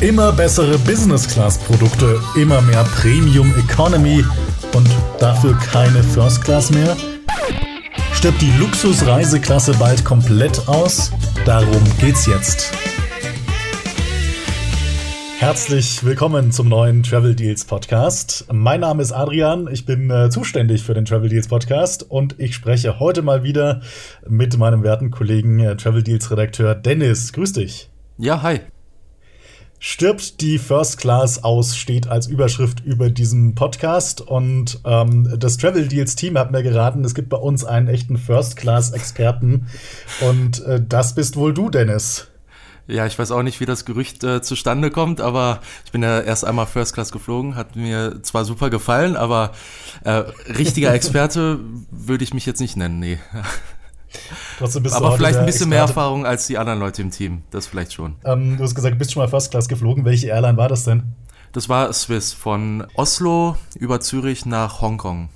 Immer bessere Business-Class-Produkte, immer mehr Premium Economy und dafür keine First Class mehr? Stirbt die Luxus-Reiseklasse bald komplett aus? Darum geht's jetzt. Herzlich willkommen zum neuen Travel Deals Podcast. Mein Name ist Adrian, ich bin äh, zuständig für den Travel Deals Podcast und ich spreche heute mal wieder mit meinem werten Kollegen äh, Travel Deals Redakteur Dennis. Grüß dich. Ja, hi. Stirbt die First Class aus, steht als Überschrift über diesem Podcast. Und ähm, das Travel Deals Team hat mir geraten, es gibt bei uns einen echten First Class Experten. Und äh, das bist wohl du, Dennis. Ja, ich weiß auch nicht, wie das Gerücht äh, zustande kommt, aber ich bin ja erst einmal First Class geflogen, hat mir zwar super gefallen, aber äh, richtiger Experte würde ich mich jetzt nicht nennen, nee. Aber vielleicht ein bisschen mehr Erfahrung als die anderen Leute im Team. Das vielleicht schon. Ähm, du hast gesagt, du bist schon mal First Class geflogen. Welche Airline war das denn? Das war Swiss von Oslo über Zürich nach Hongkong.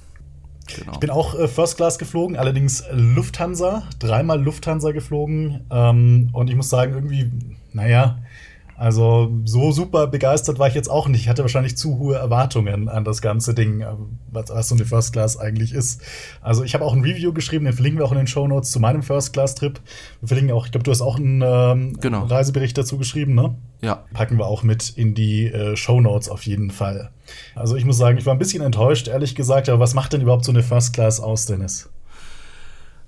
Genau. Ich bin auch äh, First Class geflogen, allerdings Lufthansa, dreimal Lufthansa geflogen. Ähm, und ich muss sagen, irgendwie, naja, also so super begeistert war ich jetzt auch nicht. Ich hatte wahrscheinlich zu hohe Erwartungen an das ganze Ding, äh, was, was so eine First Class eigentlich ist. Also ich habe auch ein Review geschrieben, den verlinken wir auch in den Show Notes zu meinem First Class Trip. Wir verlinken auch, ich glaube, du hast auch einen ähm, genau. Reisebericht dazu geschrieben, ne? Ja. Packen wir auch mit in die äh, Show Notes auf jeden Fall. Also ich muss sagen, ich war ein bisschen enttäuscht, ehrlich gesagt. Aber was macht denn überhaupt so eine First Class aus, Dennis?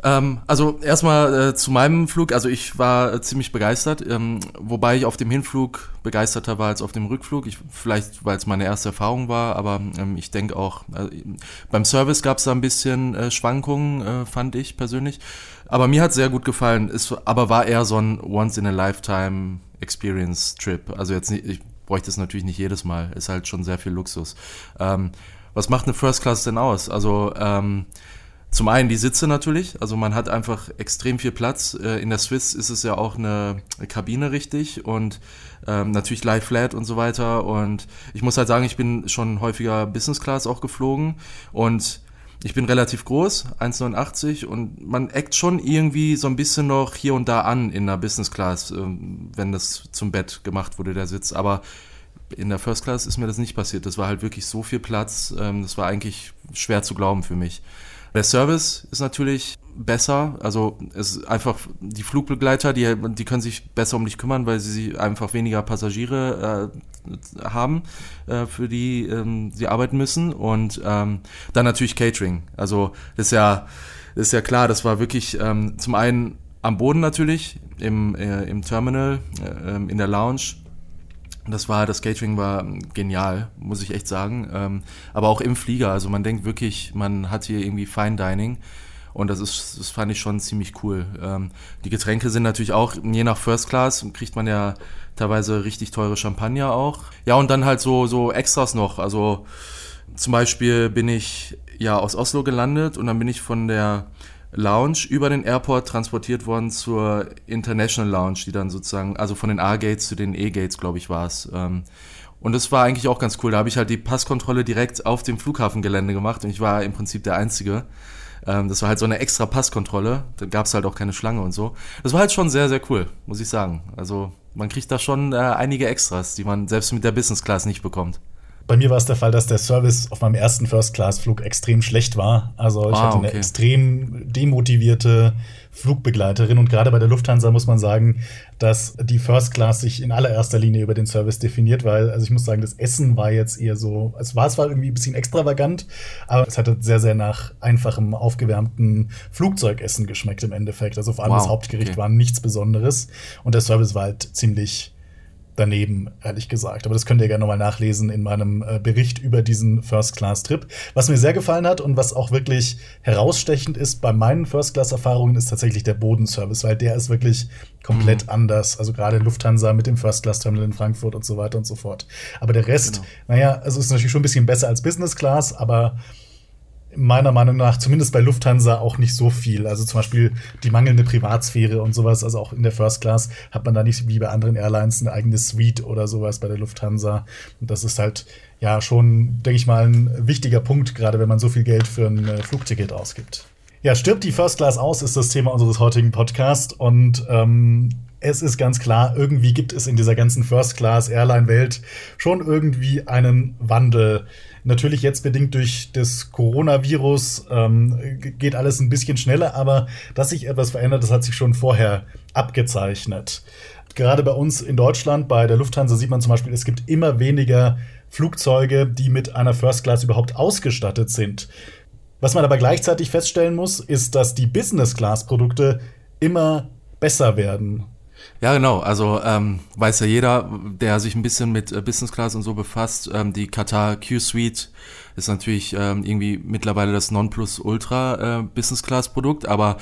Ähm, also erstmal äh, zu meinem Flug. Also ich war äh, ziemlich begeistert, ähm, wobei ich auf dem Hinflug begeisterter war als auf dem Rückflug. Ich, vielleicht, weil es meine erste Erfahrung war, aber ähm, ich denke auch, äh, beim Service gab es da ein bisschen äh, Schwankungen, äh, fand ich persönlich. Aber mir hat sehr gut gefallen. Ist, aber war eher so ein Once-in-a-Lifetime Experience-Trip. Also jetzt nicht, ich bräuchte es natürlich nicht jedes Mal. Ist halt schon sehr viel Luxus. Ähm, was macht eine First Class denn aus? Also ähm, zum einen die Sitze natürlich, also man hat einfach extrem viel Platz. Äh, in der Swiss ist es ja auch eine Kabine richtig und ähm, natürlich Live Flat und so weiter. Und ich muss halt sagen, ich bin schon häufiger Business Class auch geflogen und ich bin relativ groß, 1,89 und man eckt schon irgendwie so ein bisschen noch hier und da an in der Business Class, ähm, wenn das zum Bett gemacht wurde, der Sitz. Aber in der First Class ist mir das nicht passiert. Das war halt wirklich so viel Platz. Ähm, das war eigentlich schwer zu glauben für mich. Der Service ist natürlich besser. Also es ist einfach die Flugbegleiter, die, die können sich besser um dich kümmern, weil sie einfach weniger Passagiere äh, haben, äh, für die ähm, sie arbeiten müssen. Und ähm, dann natürlich Catering. Also das ist ja, das ist ja klar, das war wirklich ähm, zum einen am Boden natürlich, im, äh, im Terminal, äh, ähm, in der Lounge das war, das Catering war genial, muss ich echt sagen. Ähm, aber auch im Flieger, also man denkt wirklich, man hat hier irgendwie Fine Dining. Und das ist, das fand ich schon ziemlich cool. Ähm, die Getränke sind natürlich auch, je nach First Class, kriegt man ja teilweise richtig teure Champagner auch. Ja, und dann halt so, so Extras noch. Also zum Beispiel bin ich ja aus Oslo gelandet und dann bin ich von der Lounge über den Airport transportiert worden zur International Lounge, die dann sozusagen, also von den A-Gates zu den E-Gates, glaube ich, war es. Ähm, und das war eigentlich auch ganz cool. Da habe ich halt die Passkontrolle direkt auf dem Flughafengelände gemacht und ich war im Prinzip der Einzige. Ähm, das war halt so eine extra Passkontrolle. Da gab es halt auch keine Schlange und so. Das war halt schon sehr, sehr cool, muss ich sagen. Also man kriegt da schon äh, einige Extras, die man selbst mit der Business Class nicht bekommt. Bei mir war es der Fall, dass der Service auf meinem ersten First-Class-Flug extrem schlecht war. Also ich ah, hatte eine okay. extrem demotivierte Flugbegleiterin und gerade bei der Lufthansa muss man sagen, dass die First Class sich in allererster Linie über den Service definiert, weil, also ich muss sagen, das Essen war jetzt eher so, es war zwar irgendwie ein bisschen extravagant, aber es hatte sehr, sehr nach einfachem, aufgewärmten Flugzeugessen geschmeckt im Endeffekt. Also vor allem wow, das Hauptgericht okay. war nichts Besonderes und der Service war halt ziemlich daneben, ehrlich gesagt. Aber das könnt ihr gerne nochmal nachlesen in meinem äh, Bericht über diesen First-Class-Trip. Was mir sehr gefallen hat und was auch wirklich herausstechend ist bei meinen First-Class-Erfahrungen, ist tatsächlich der Bodenservice, weil der ist wirklich komplett mhm. anders. Also gerade Lufthansa mit dem First-Class-Terminal in Frankfurt und so weiter und so fort. Aber der Rest, genau. naja, also ist natürlich schon ein bisschen besser als Business-Class, aber meiner Meinung nach, zumindest bei Lufthansa, auch nicht so viel. Also zum Beispiel die mangelnde Privatsphäre und sowas. Also auch in der First Class hat man da nicht wie bei anderen Airlines eine eigene Suite oder sowas bei der Lufthansa. Und das ist halt ja schon, denke ich mal, ein wichtiger Punkt, gerade wenn man so viel Geld für ein äh, Flugticket ausgibt. Ja, stirbt die First Class aus, ist das Thema unseres heutigen Podcasts. Und ähm, es ist ganz klar, irgendwie gibt es in dieser ganzen First-Class-Airline-Welt schon irgendwie einen Wandel. Natürlich jetzt bedingt durch das Coronavirus ähm, geht alles ein bisschen schneller, aber dass sich etwas verändert, das hat sich schon vorher abgezeichnet. Gerade bei uns in Deutschland, bei der Lufthansa sieht man zum Beispiel, es gibt immer weniger Flugzeuge, die mit einer First Class überhaupt ausgestattet sind. Was man aber gleichzeitig feststellen muss, ist, dass die Business Class Produkte immer besser werden. Ja, genau. Also ähm, weiß ja jeder, der sich ein bisschen mit äh, Business Class und so befasst, ähm, die Qatar Q-Suite ist natürlich ähm, irgendwie mittlerweile das Nonplusultra äh, Business Class Produkt, aber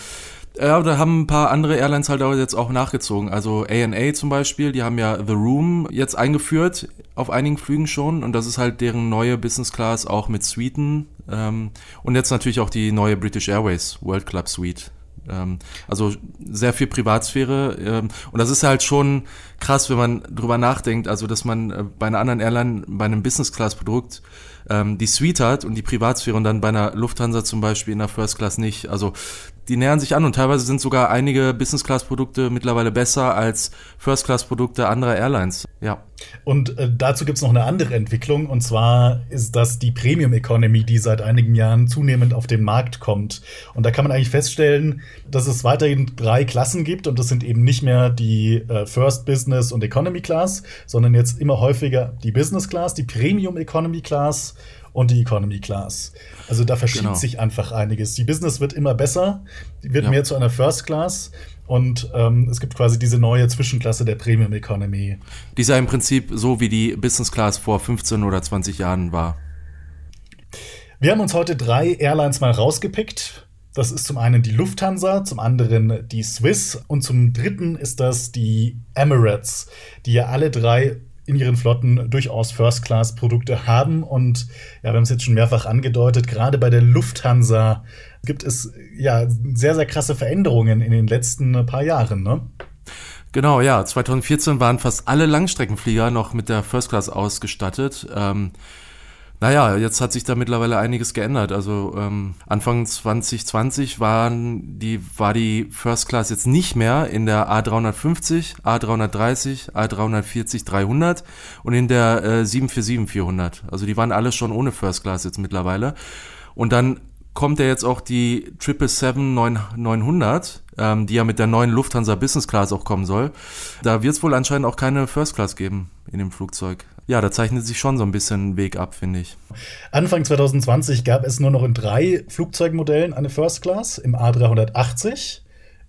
ja, da haben ein paar andere Airlines halt auch jetzt auch nachgezogen. Also ANA zum Beispiel, die haben ja The Room jetzt eingeführt auf einigen Flügen schon und das ist halt deren neue Business Class auch mit Suiten ähm, und jetzt natürlich auch die neue British Airways World Club Suite. Ähm, also sehr viel Privatsphäre. Ähm, und das ist halt schon krass, wenn man drüber nachdenkt, also dass man äh, bei einer anderen Airline, bei einem Business-Class-Produkt ähm, die Suite hat und die Privatsphäre und dann bei einer Lufthansa zum Beispiel in der First Class nicht. Also die nähern sich an und teilweise sind sogar einige Business-Class-Produkte mittlerweile besser als First-Class-Produkte anderer Airlines. Ja. Und äh, dazu gibt's noch eine andere Entwicklung und zwar ist das die Premium Economy, die seit einigen Jahren zunehmend auf den Markt kommt. Und da kann man eigentlich feststellen, dass es weiterhin drei Klassen gibt und das sind eben nicht mehr die äh, First Business und Economy Class, sondern jetzt immer häufiger die Business Class, die Premium Economy Class und die Economy Class. Also da verschiebt genau. sich einfach einiges. Die Business wird immer besser, die wird ja. mehr zu einer First Class und ähm, es gibt quasi diese neue Zwischenklasse der Premium Economy. Die ist ja im Prinzip so wie die Business Class vor 15 oder 20 Jahren war. Wir haben uns heute drei Airlines mal rausgepickt. Das ist zum einen die Lufthansa, zum anderen die Swiss und zum dritten ist das die Emirates, die ja alle drei in ihren Flotten durchaus First-Class-Produkte haben. Und ja, wir haben es jetzt schon mehrfach angedeutet, gerade bei der Lufthansa gibt es ja sehr, sehr krasse Veränderungen in den letzten paar Jahren. Ne? Genau, ja. 2014 waren fast alle Langstreckenflieger noch mit der First Class ausgestattet. Ähm, naja, jetzt hat sich da mittlerweile einiges geändert. Also ähm, Anfang 2020 waren die, war die First Class jetzt nicht mehr in der A350, A330, A340, 300 und in der äh, 747 400. Also die waren alle schon ohne First Class jetzt mittlerweile. Und dann kommt ja jetzt auch die 777 900, ähm, die ja mit der neuen Lufthansa Business Class auch kommen soll. Da wird es wohl anscheinend auch keine First Class geben in dem Flugzeug ja, da zeichnet sich schon so ein bisschen ein Weg ab, finde ich. Anfang 2020 gab es nur noch in drei Flugzeugmodellen eine First Class, im A380,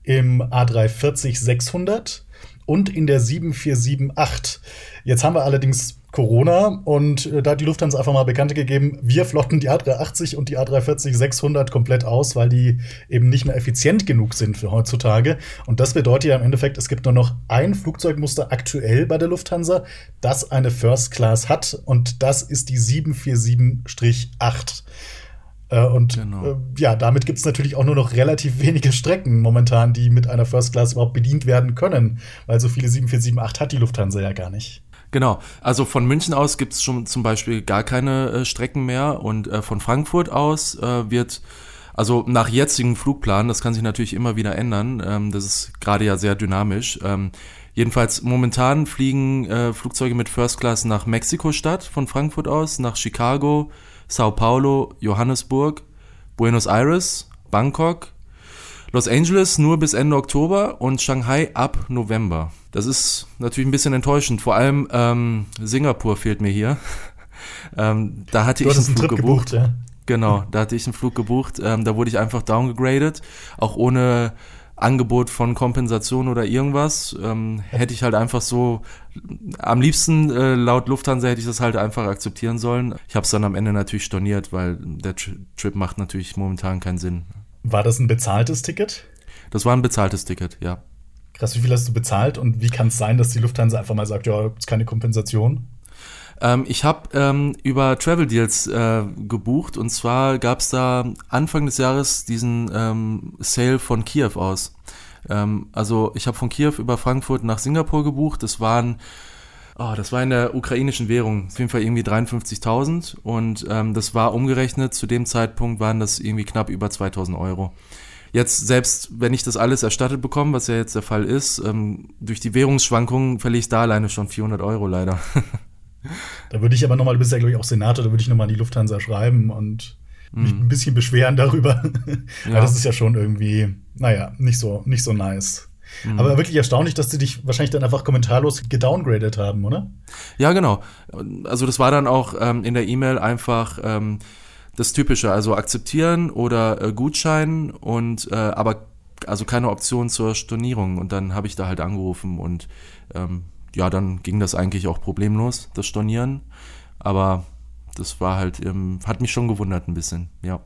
im A340-600 und in der 7478. Jetzt haben wir allerdings Corona und äh, da hat die Lufthansa einfach mal bekannt gegeben, wir flotten die A380 und die A340-600 komplett aus, weil die eben nicht mehr effizient genug sind für heutzutage. Und das bedeutet ja im Endeffekt, es gibt nur noch ein Flugzeugmuster aktuell bei der Lufthansa, das eine First Class hat und das ist die 747-8. Äh, und genau. äh, ja, damit gibt es natürlich auch nur noch relativ wenige Strecken momentan, die mit einer First Class überhaupt bedient werden können, weil so viele 7478 hat die Lufthansa ja gar nicht. Genau, also von München aus gibt es schon zum Beispiel gar keine äh, Strecken mehr und äh, von Frankfurt aus äh, wird, also nach jetzigem Flugplan, das kann sich natürlich immer wieder ändern, ähm, das ist gerade ja sehr dynamisch. Ähm, jedenfalls momentan fliegen äh, Flugzeuge mit First Class nach Mexiko-Stadt von Frankfurt aus, nach Chicago, Sao Paulo, Johannesburg, Buenos Aires, Bangkok, Los Angeles nur bis Ende Oktober und Shanghai ab November. Das ist natürlich ein bisschen enttäuschend. Vor allem ähm, Singapur fehlt mir hier. ähm, da hatte du ich einen Flug einen gebucht. gebucht ja? Genau, da hatte ich einen Flug gebucht. Ähm, da wurde ich einfach downgegradet, auch ohne Angebot von Kompensation oder irgendwas. Ähm, hätte ich halt einfach so, am liebsten äh, laut Lufthansa hätte ich das halt einfach akzeptieren sollen. Ich habe es dann am Ende natürlich storniert, weil der Trip macht natürlich momentan keinen Sinn. War das ein bezahltes Ticket? Das war ein bezahltes Ticket, ja. Krass, wie viel hast du bezahlt und wie kann es sein, dass die Lufthansa einfach mal sagt, ja, gibt keine Kompensation? Ähm, ich habe ähm, über Travel Deals äh, gebucht und zwar gab es da Anfang des Jahres diesen ähm, Sale von Kiew aus. Ähm, also ich habe von Kiew über Frankfurt nach Singapur gebucht. Das waren Oh, das war in der ukrainischen Währung, auf jeden Fall irgendwie 53.000 und ähm, das war umgerechnet, zu dem Zeitpunkt waren das irgendwie knapp über 2.000 Euro. jetzt, selbst wenn ich das alles erstattet bekomme, was ja jetzt der Fall ist, ähm, durch die Währungsschwankungen verliere ich da alleine schon 400 Euro leider. da würde ich aber nochmal, du bist ja, glaube ich, auch Senator, da würde ich nochmal an die Lufthansa schreiben und mich mhm. ein bisschen beschweren darüber. Ja. Das ist ja schon irgendwie, naja, nicht so, nicht so nice. Mhm. Aber wirklich erstaunlich, dass sie dich wahrscheinlich dann einfach kommentarlos gedowngradet haben, oder? Ja, genau. Also das war dann auch ähm, in der E-Mail einfach ähm, das Typische, also akzeptieren oder äh, Gutschein und äh, aber also keine Option zur Stornierung. Und dann habe ich da halt angerufen und ähm, ja, dann ging das eigentlich auch problemlos, das Stornieren. Aber das war halt, ähm, hat mich schon gewundert ein bisschen, ja.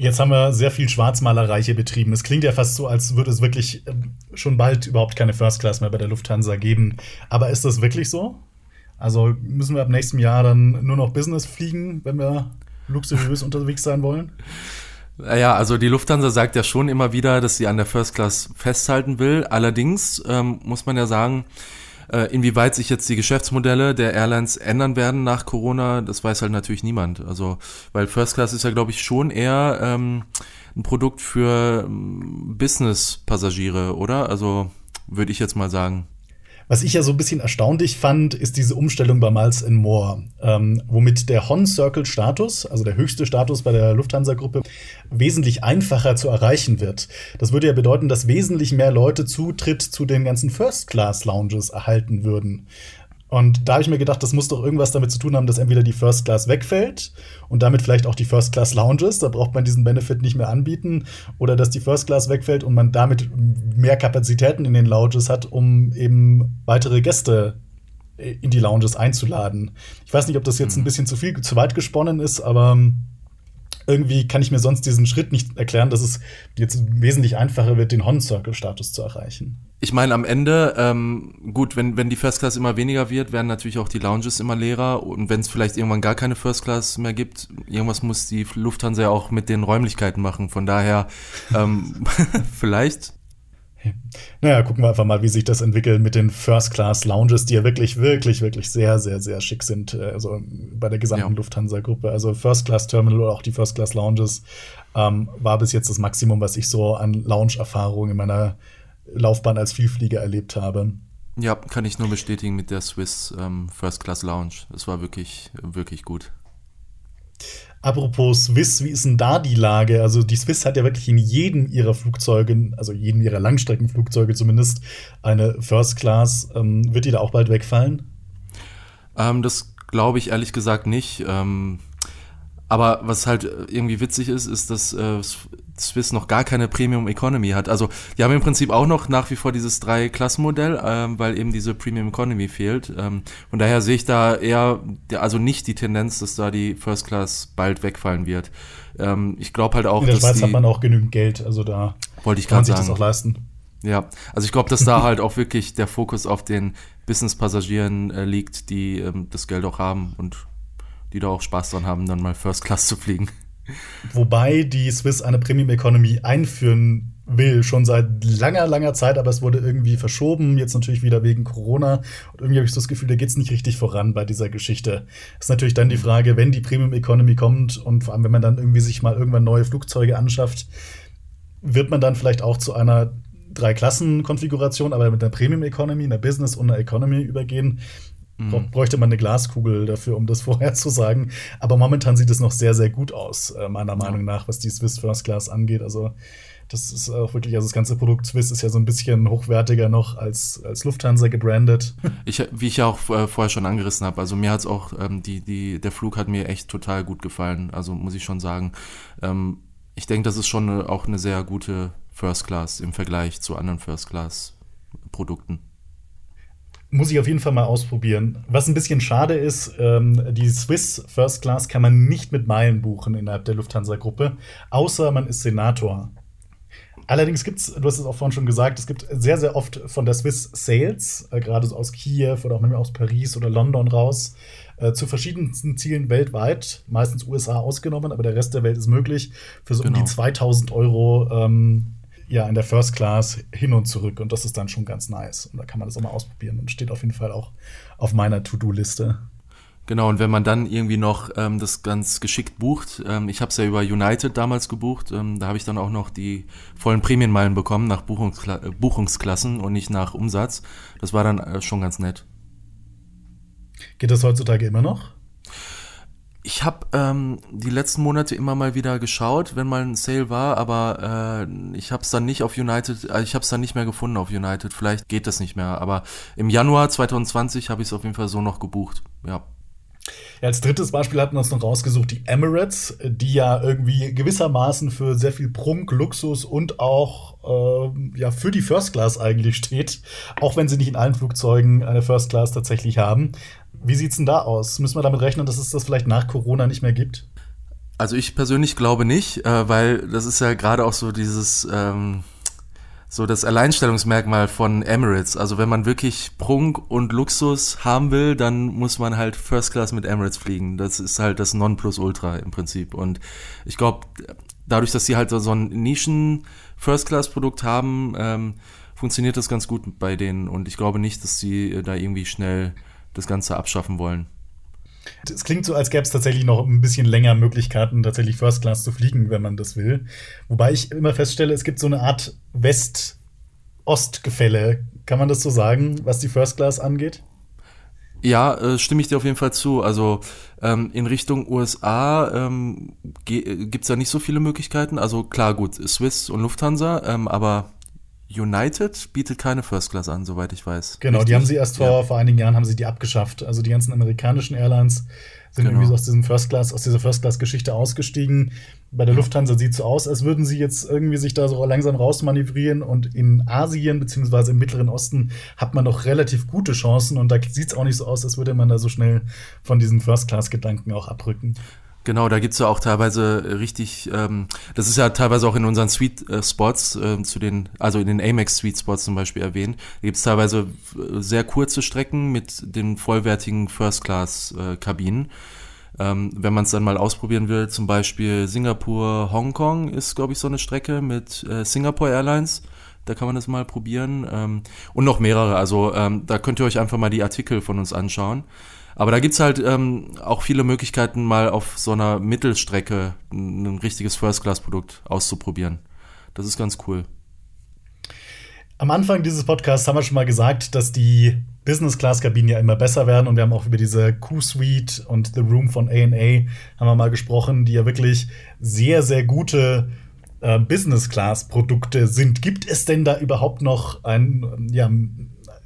Jetzt haben wir sehr viel Schwarzmalerei hier betrieben. Es klingt ja fast so, als würde es wirklich ähm, schon bald überhaupt keine First Class mehr bei der Lufthansa geben. Aber ist das wirklich so? Also müssen wir ab nächstem Jahr dann nur noch Business fliegen, wenn wir luxuriös unterwegs sein wollen? Naja, also die Lufthansa sagt ja schon immer wieder, dass sie an der First Class festhalten will. Allerdings ähm, muss man ja sagen, inwieweit sich jetzt die Geschäftsmodelle der Airlines ändern werden nach Corona, das weiß halt natürlich niemand. Also, weil First Class ist ja, glaube ich, schon eher ähm, ein Produkt für ähm, Business-Passagiere, oder? Also, würde ich jetzt mal sagen. Was ich ja so ein bisschen erstaunlich fand, ist diese Umstellung bei Miles More, ähm, womit der Hon-Circle-Status, also der höchste Status bei der Lufthansa-Gruppe, wesentlich einfacher zu erreichen wird. Das würde ja bedeuten, dass wesentlich mehr Leute Zutritt zu den ganzen First-Class-Lounges erhalten würden. Und da habe ich mir gedacht, das muss doch irgendwas damit zu tun haben, dass entweder die First Class wegfällt und damit vielleicht auch die First Class Lounges, da braucht man diesen Benefit nicht mehr anbieten, oder dass die First Class wegfällt und man damit mehr Kapazitäten in den Lounges hat, um eben weitere Gäste in die Lounges einzuladen. Ich weiß nicht, ob das jetzt ein mhm. bisschen zu viel, zu weit gesponnen ist, aber irgendwie kann ich mir sonst diesen Schritt nicht erklären, dass es jetzt wesentlich einfacher wird, den Hon-Circle-Status zu erreichen ich meine, am Ende, ähm, gut, wenn, wenn die First Class immer weniger wird, werden natürlich auch die Lounges immer leerer. Und wenn es vielleicht irgendwann gar keine First Class mehr gibt, irgendwas muss die Lufthansa ja auch mit den Räumlichkeiten machen. Von daher, ähm, vielleicht. Naja, gucken wir einfach mal, wie sich das entwickelt mit den First Class Lounges, die ja wirklich, wirklich, wirklich sehr, sehr, sehr schick sind. Äh, also bei der gesamten ja. Lufthansa-Gruppe. Also First Class Terminal oder auch die First Class Lounges ähm, war bis jetzt das Maximum, was ich so an Lounge-Erfahrung in meiner Laufbahn als Vielflieger erlebt habe. Ja, kann ich nur bestätigen mit der Swiss ähm, First Class Lounge. Es war wirklich, wirklich gut. Apropos Swiss, wie ist denn da die Lage? Also die Swiss hat ja wirklich in jedem ihrer Flugzeuge, also jedem ihrer Langstreckenflugzeuge zumindest, eine First Class. Ähm, wird die da auch bald wegfallen? Ähm, das glaube ich ehrlich gesagt nicht. Ähm, aber was halt irgendwie witzig ist, ist, dass äh, Swiss noch gar keine Premium Economy hat. Also die haben im Prinzip auch noch nach wie vor dieses Drei-Klassen-Modell, ähm, weil eben diese Premium Economy fehlt. Ähm, von daher sehe ich da eher, also nicht die Tendenz, dass da die First Class bald wegfallen wird. Ähm, ich glaube halt auch, In der dass Schweiz die, hat man auch genügend Geld, also da wollte ich kann man sich sagen. das auch leisten. Ja, also ich glaube, dass da halt auch wirklich der Fokus auf den Business-Passagieren äh, liegt, die ähm, das Geld auch haben und die da auch Spaß dran haben, dann mal First Class zu fliegen. Wobei die Swiss eine Premium Economy einführen will, schon seit langer, langer Zeit, aber es wurde irgendwie verschoben, jetzt natürlich wieder wegen Corona. Und irgendwie habe ich so das Gefühl, da geht es nicht richtig voran bei dieser Geschichte. Ist natürlich dann die Frage, wenn die Premium Economy kommt und vor allem, wenn man dann irgendwie sich mal irgendwann neue Flugzeuge anschafft, wird man dann vielleicht auch zu einer Drei-Klassen-Konfiguration, aber mit einer Premium Economy, einer Business und einer Economy übergehen. Mhm. Bräuchte man eine Glaskugel dafür, um das vorher zu sagen. Aber momentan sieht es noch sehr, sehr gut aus, äh, meiner Meinung nach, was die Swiss First Class angeht. Also, das ist auch wirklich, also das ganze Produkt Swiss ist ja so ein bisschen hochwertiger noch als, als Lufthansa gebrandet. Ich, wie ich ja auch äh, vorher schon angerissen habe, also mir hat es auch, ähm, die, die, der Flug hat mir echt total gut gefallen. Also muss ich schon sagen. Ähm, ich denke, das ist schon eine, auch eine sehr gute First Class im Vergleich zu anderen First Class Produkten. Muss ich auf jeden Fall mal ausprobieren. Was ein bisschen schade ist, ähm, die Swiss First Class kann man nicht mit Meilen buchen innerhalb der Lufthansa-Gruppe, außer man ist Senator. Allerdings gibt es, du hast es auch vorhin schon gesagt, es gibt sehr, sehr oft von der Swiss Sales, äh, gerade so aus Kiew oder auch manchmal aus Paris oder London raus, äh, zu verschiedensten Zielen weltweit, meistens USA ausgenommen, aber der Rest der Welt ist möglich, für so genau. um die 2000 genau. Euro ähm, ja in der First Class hin und zurück und das ist dann schon ganz nice. Und da kann man das auch mal ausprobieren und steht auf jeden Fall auch auf meiner To-Do-Liste. Genau, und wenn man dann irgendwie noch ähm, das ganz geschickt bucht, ähm, ich habe es ja über United damals gebucht, ähm, da habe ich dann auch noch die vollen Prämienmeilen bekommen nach Buchungskla äh, Buchungsklassen und nicht nach Umsatz. Das war dann äh, schon ganz nett. Geht das heutzutage immer noch? Ich habe ähm, die letzten Monate immer mal wieder geschaut, wenn mal ein Sale war, aber äh, ich habe es dann nicht auf United, äh, ich habe es dann nicht mehr gefunden auf United. Vielleicht geht das nicht mehr, aber im Januar 2020 habe ich es auf jeden Fall so noch gebucht. Ja. Ja, als drittes Beispiel hatten wir uns noch rausgesucht die Emirates, die ja irgendwie gewissermaßen für sehr viel Prunk, Luxus und auch äh, ja, für die First Class eigentlich steht, auch wenn sie nicht in allen Flugzeugen eine First Class tatsächlich haben. Wie sieht's denn da aus? Müssen wir damit rechnen, dass es das vielleicht nach Corona nicht mehr gibt? Also ich persönlich glaube nicht, äh, weil das ist ja gerade auch so dieses ähm so das Alleinstellungsmerkmal von Emirates. Also wenn man wirklich Prunk und Luxus haben will, dann muss man halt First Class mit Emirates fliegen. Das ist halt das Nonplusultra im Prinzip. Und ich glaube, dadurch, dass sie halt so ein Nischen First Class Produkt haben, ähm, funktioniert das ganz gut bei denen. Und ich glaube nicht, dass sie da irgendwie schnell das Ganze abschaffen wollen. Es klingt so, als gäbe es tatsächlich noch ein bisschen länger Möglichkeiten, tatsächlich First Class zu fliegen, wenn man das will. Wobei ich immer feststelle, es gibt so eine Art West-Ost-Gefälle. Kann man das so sagen, was die First Class angeht? Ja, äh, stimme ich dir auf jeden Fall zu. Also ähm, in Richtung USA ähm, gibt es ja nicht so viele Möglichkeiten. Also klar, gut, Swiss und Lufthansa, ähm, aber United bietet keine First Class an, soweit ich weiß. Genau, Richtig? die haben sie erst vor, ja. vor einigen Jahren haben sie die abgeschafft. Also die ganzen amerikanischen Airlines sind genau. irgendwie so aus diesem First Class, aus dieser First Class Geschichte ausgestiegen. Bei der. Lufthansa sieht es so aus, als würden sie jetzt irgendwie sich da so langsam rausmanövrieren und in Asien beziehungsweise im Mittleren Osten hat man doch relativ gute Chancen und da sieht es auch nicht so aus, als würde man da so schnell von diesem First Class Gedanken auch abrücken. Genau, da gibt's ja auch teilweise richtig, ähm, das ist ja teilweise auch in unseren Sweet äh, Spots, äh, zu den, also in den Amex Sweet Spots zum Beispiel erwähnt. Da gibt's teilweise äh, sehr kurze Strecken mit den vollwertigen First Class äh, Kabinen. Ähm, wenn man es dann mal ausprobieren will, zum Beispiel Singapur, Hongkong ist, glaube ich, so eine Strecke mit äh, Singapore Airlines. Da kann man das mal probieren. Ähm, und noch mehrere. Also ähm, da könnt ihr euch einfach mal die Artikel von uns anschauen. Aber da gibt's halt ähm, auch viele Möglichkeiten, mal auf so einer Mittelstrecke ein richtiges First-Class-Produkt auszuprobieren. Das ist ganz cool. Am Anfang dieses Podcasts haben wir schon mal gesagt, dass die Business-Class-Kabinen ja immer besser werden und wir haben auch über diese Q-Suite und The Room von A&A haben wir mal gesprochen, die ja wirklich sehr, sehr gute äh, Business-Class-Produkte sind. Gibt es denn da überhaupt noch einen ja,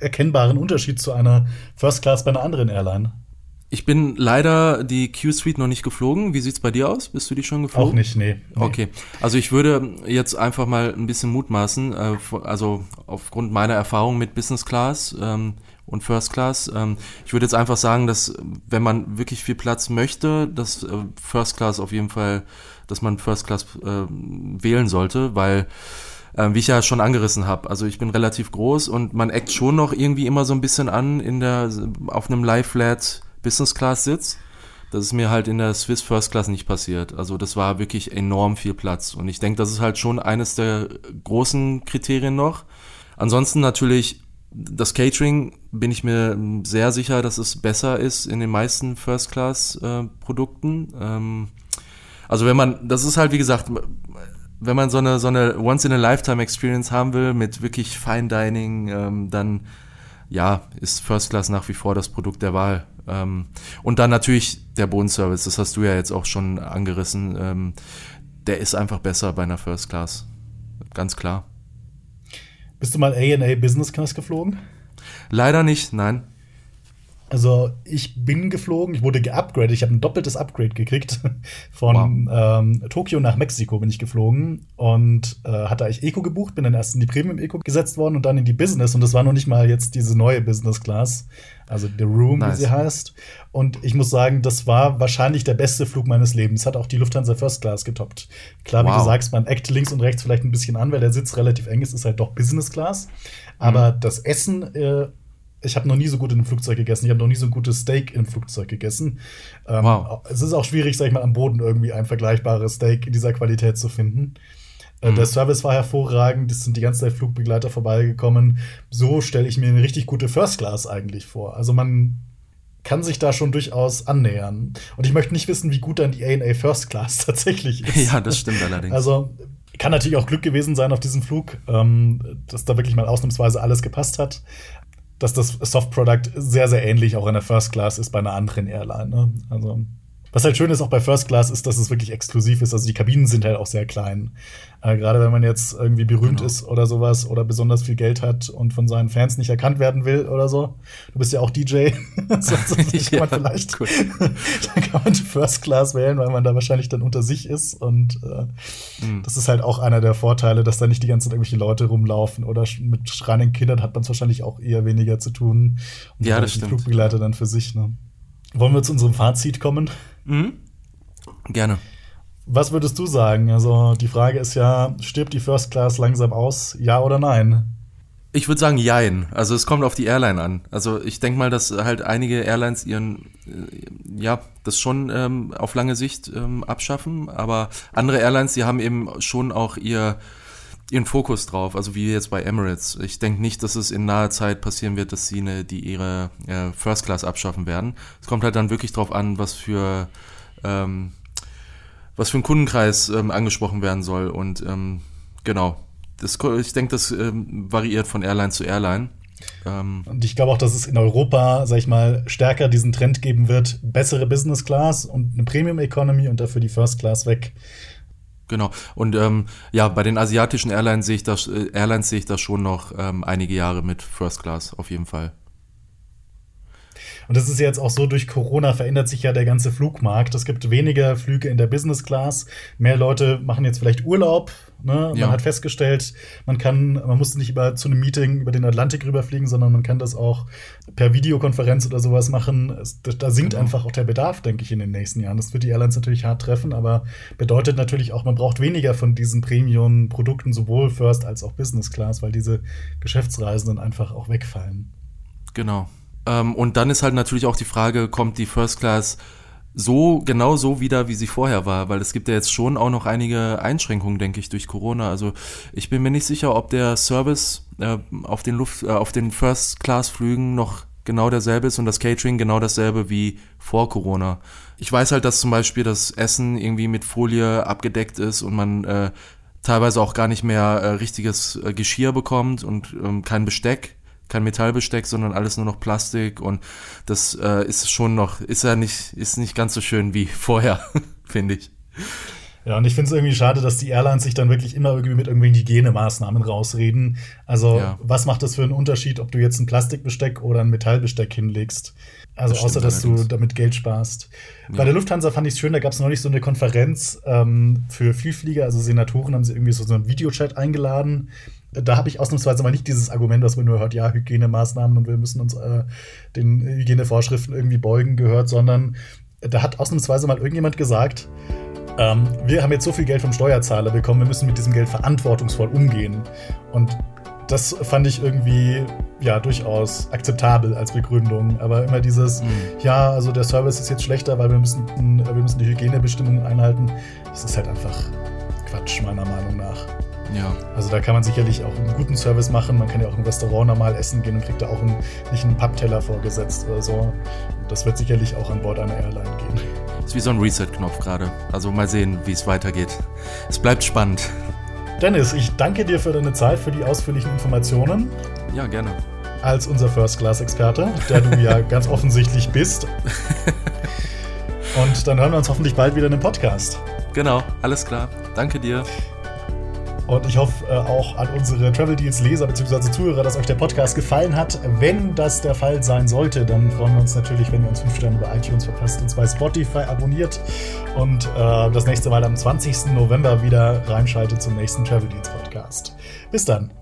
erkennbaren Unterschied zu einer First Class bei einer anderen Airline? Ich bin leider die Q-Suite noch nicht geflogen. Wie sieht's bei dir aus? Bist du die schon geflogen? Auch nicht, nee. nee. Okay. Also ich würde jetzt einfach mal ein bisschen mutmaßen, äh, also aufgrund meiner Erfahrung mit Business Class ähm, und First Class. Ähm, ich würde jetzt einfach sagen, dass wenn man wirklich viel Platz möchte, dass äh, First Class auf jeden Fall, dass man First Class äh, wählen sollte, weil äh, wie ich ja schon angerissen habe. Also ich bin relativ groß und man eckt schon noch irgendwie immer so ein bisschen an in der auf einem Lie-Flat Business Class Sitz. Das ist mir halt in der Swiss First Class nicht passiert. Also das war wirklich enorm viel Platz. Und ich denke, das ist halt schon eines der großen Kriterien noch. Ansonsten natürlich das Catering bin ich mir sehr sicher, dass es besser ist in den meisten First Class äh, Produkten. Ähm, also wenn man, das ist halt wie gesagt, wenn man so eine so eine Once in a Lifetime Experience haben will mit wirklich Fine Dining, ähm, dann ja ist First Class nach wie vor das Produkt der Wahl. Ähm, und dann natürlich der Bodenservice, das hast du ja jetzt auch schon angerissen. Ähm, der ist einfach besser bei einer First Class. Ganz klar. Bist du mal A&A Business Class geflogen? Leider nicht, nein. Also ich bin geflogen, ich wurde geupgradet, ich habe ein doppeltes Upgrade gekriegt. Von wow. ähm, Tokio nach Mexiko bin ich geflogen und äh, hatte eigentlich Eco gebucht, bin dann erst in die Premium Eco gesetzt worden und dann in die Business und das war noch nicht mal jetzt diese neue Business Class, also The Room, nice. wie sie heißt. Und ich muss sagen, das war wahrscheinlich der beste Flug meines Lebens. Hat auch die Lufthansa First Class getoppt. Klar, wow. wie du sagst, man eckt links und rechts vielleicht ein bisschen an, weil der Sitz relativ eng ist, ist halt doch Business Class. Aber mhm. das Essen äh, ich habe noch nie so gut in einem Flugzeug gegessen. Ich habe noch nie so ein gutes Steak im Flugzeug gegessen. Ähm, wow. Es ist auch schwierig, sag ich mal, am Boden irgendwie ein vergleichbares Steak in dieser Qualität zu finden. Äh, mhm. Der Service war hervorragend, es sind die ganze Zeit Flugbegleiter vorbeigekommen. So stelle ich mir eine richtig gute First Class eigentlich vor. Also man kann sich da schon durchaus annähern. Und ich möchte nicht wissen, wie gut dann die ANA First Class tatsächlich ist. Ja, das stimmt allerdings. Also kann natürlich auch Glück gewesen sein auf diesem Flug, ähm, dass da wirklich mal ausnahmsweise alles gepasst hat. Dass das Soft Product sehr, sehr ähnlich auch in der First Class ist bei einer anderen Airline. Ne? Also was halt schön ist auch bei First Class ist, dass es wirklich exklusiv ist. Also die Kabinen sind halt auch sehr klein. Äh, Gerade wenn man jetzt irgendwie berühmt genau. ist oder sowas oder besonders viel Geld hat und von seinen Fans nicht erkannt werden will oder so. Du bist ja auch DJ. so, so, kann man vielleicht cool. dann kann man First Class wählen, weil man da wahrscheinlich dann unter sich ist. Und äh, mhm. das ist halt auch einer der Vorteile, dass da nicht die ganze Zeit irgendwelche Leute rumlaufen oder mit schreienden Kindern hat man es wahrscheinlich auch eher weniger zu tun. Und ja, das stimmt. Flugbegleiter dann für sich. Ne? Wollen wir zu unserem Fazit kommen? Mhm. Gerne. Was würdest du sagen? Also die Frage ist ja, stirbt die First Class langsam aus? Ja oder nein? Ich würde sagen, jein. Also es kommt auf die Airline an. Also ich denke mal, dass halt einige Airlines ihren, äh, ja, das schon ähm, auf lange Sicht ähm, abschaffen, aber andere Airlines, die haben eben schon auch ihr ihren Fokus drauf, also wie jetzt bei Emirates. Ich denke nicht, dass es in naher Zeit passieren wird, dass sie eine, die ihre äh, First Class abschaffen werden. Es kommt halt dann wirklich drauf an, was für ähm, was für ein Kundenkreis ähm, angesprochen werden soll. Und ähm, genau, das, ich denke, das ähm, variiert von Airline zu Airline. Ähm, und ich glaube auch, dass es in Europa, sag ich mal, stärker diesen Trend geben wird, bessere Business Class und eine Premium Economy und dafür die First Class weg. Genau. Und ähm, ja, bei den asiatischen Airlines sehe ich das, äh, Airlines sehe ich das schon noch ähm, einige Jahre mit First Class, auf jeden Fall. Und das ist jetzt auch so, durch Corona verändert sich ja der ganze Flugmarkt. Es gibt weniger Flüge in der Business Class. Mehr Leute machen jetzt vielleicht Urlaub. Ne? Ja. Man hat festgestellt, man kann, man muss nicht über, zu einem Meeting über den Atlantik rüberfliegen, sondern man kann das auch per Videokonferenz oder sowas machen. Es, da sinkt genau. einfach auch der Bedarf, denke ich, in den nächsten Jahren. Das wird die Airlines natürlich hart treffen, aber bedeutet natürlich auch, man braucht weniger von diesen Premium-Produkten, sowohl First als auch Business Class, weil diese Geschäftsreisenden einfach auch wegfallen. Genau. Ähm, und dann ist halt natürlich auch die Frage, kommt die First Class so genau so wieder, wie sie vorher war, weil es gibt ja jetzt schon auch noch einige Einschränkungen, denke ich, durch Corona. Also ich bin mir nicht sicher, ob der Service äh, auf den Luft, äh, auf den First-Class-Flügen noch genau derselbe ist und das Catering genau dasselbe wie vor Corona. Ich weiß halt, dass zum Beispiel das Essen irgendwie mit Folie abgedeckt ist und man äh, teilweise auch gar nicht mehr äh, richtiges äh, Geschirr bekommt und ähm, kein Besteck kein Metallbesteck, sondern alles nur noch Plastik und das äh, ist schon noch, ist ja nicht, ist nicht ganz so schön wie vorher, finde ich. Ja, und ich finde es irgendwie schade, dass die Airlines sich dann wirklich immer irgendwie mit irgendwelchen Hygienemaßnahmen rausreden. Also, ja. was macht das für einen Unterschied, ob du jetzt ein Plastikbesteck oder ein Metallbesteck hinlegst? Also, das außer dass du damit Geld sparst. Ja. Bei der Lufthansa fand ich es schön, da gab es neulich so eine Konferenz ähm, für Vielflieger, also Senatoren haben sie irgendwie so, so einen Videochat eingeladen da habe ich ausnahmsweise mal nicht dieses Argument, was man nur hört, ja, Hygienemaßnahmen und wir müssen uns äh, den Hygienevorschriften irgendwie beugen gehört, sondern da hat ausnahmsweise mal irgendjemand gesagt, ähm, wir haben jetzt so viel Geld vom Steuerzahler bekommen, wir müssen mit diesem Geld verantwortungsvoll umgehen. Und das fand ich irgendwie ja durchaus akzeptabel als Begründung. Aber immer dieses, mhm. ja, also der Service ist jetzt schlechter, weil wir müssen, wir müssen die Hygienebestimmungen einhalten, das ist halt einfach Quatsch, meiner Meinung nach. Ja. Also da kann man sicherlich auch einen guten Service machen. Man kann ja auch im Restaurant normal essen gehen und kriegt da auch einen, nicht einen Pappteller vorgesetzt oder so. Das wird sicherlich auch an Bord einer Airline gehen. Ist wie so ein Reset-Knopf gerade. Also mal sehen, wie es weitergeht. Es bleibt spannend. Dennis, ich danke dir für deine Zeit, für die ausführlichen Informationen. Ja, gerne. Als unser First-Class-Experte, der du ja ganz offensichtlich bist. Und dann hören wir uns hoffentlich bald wieder in einem Podcast. Genau, alles klar. Danke dir. Und ich hoffe äh, auch an unsere Travel Deals Leser bzw. Zuhörer, dass euch der Podcast gefallen hat. Wenn das der Fall sein sollte, dann freuen wir uns natürlich, wenn ihr uns 5 Sterne bei iTunes verpasst, uns bei Spotify abonniert und äh, das nächste Mal am 20. November wieder reinschaltet zum nächsten Travel Deals Podcast. Bis dann.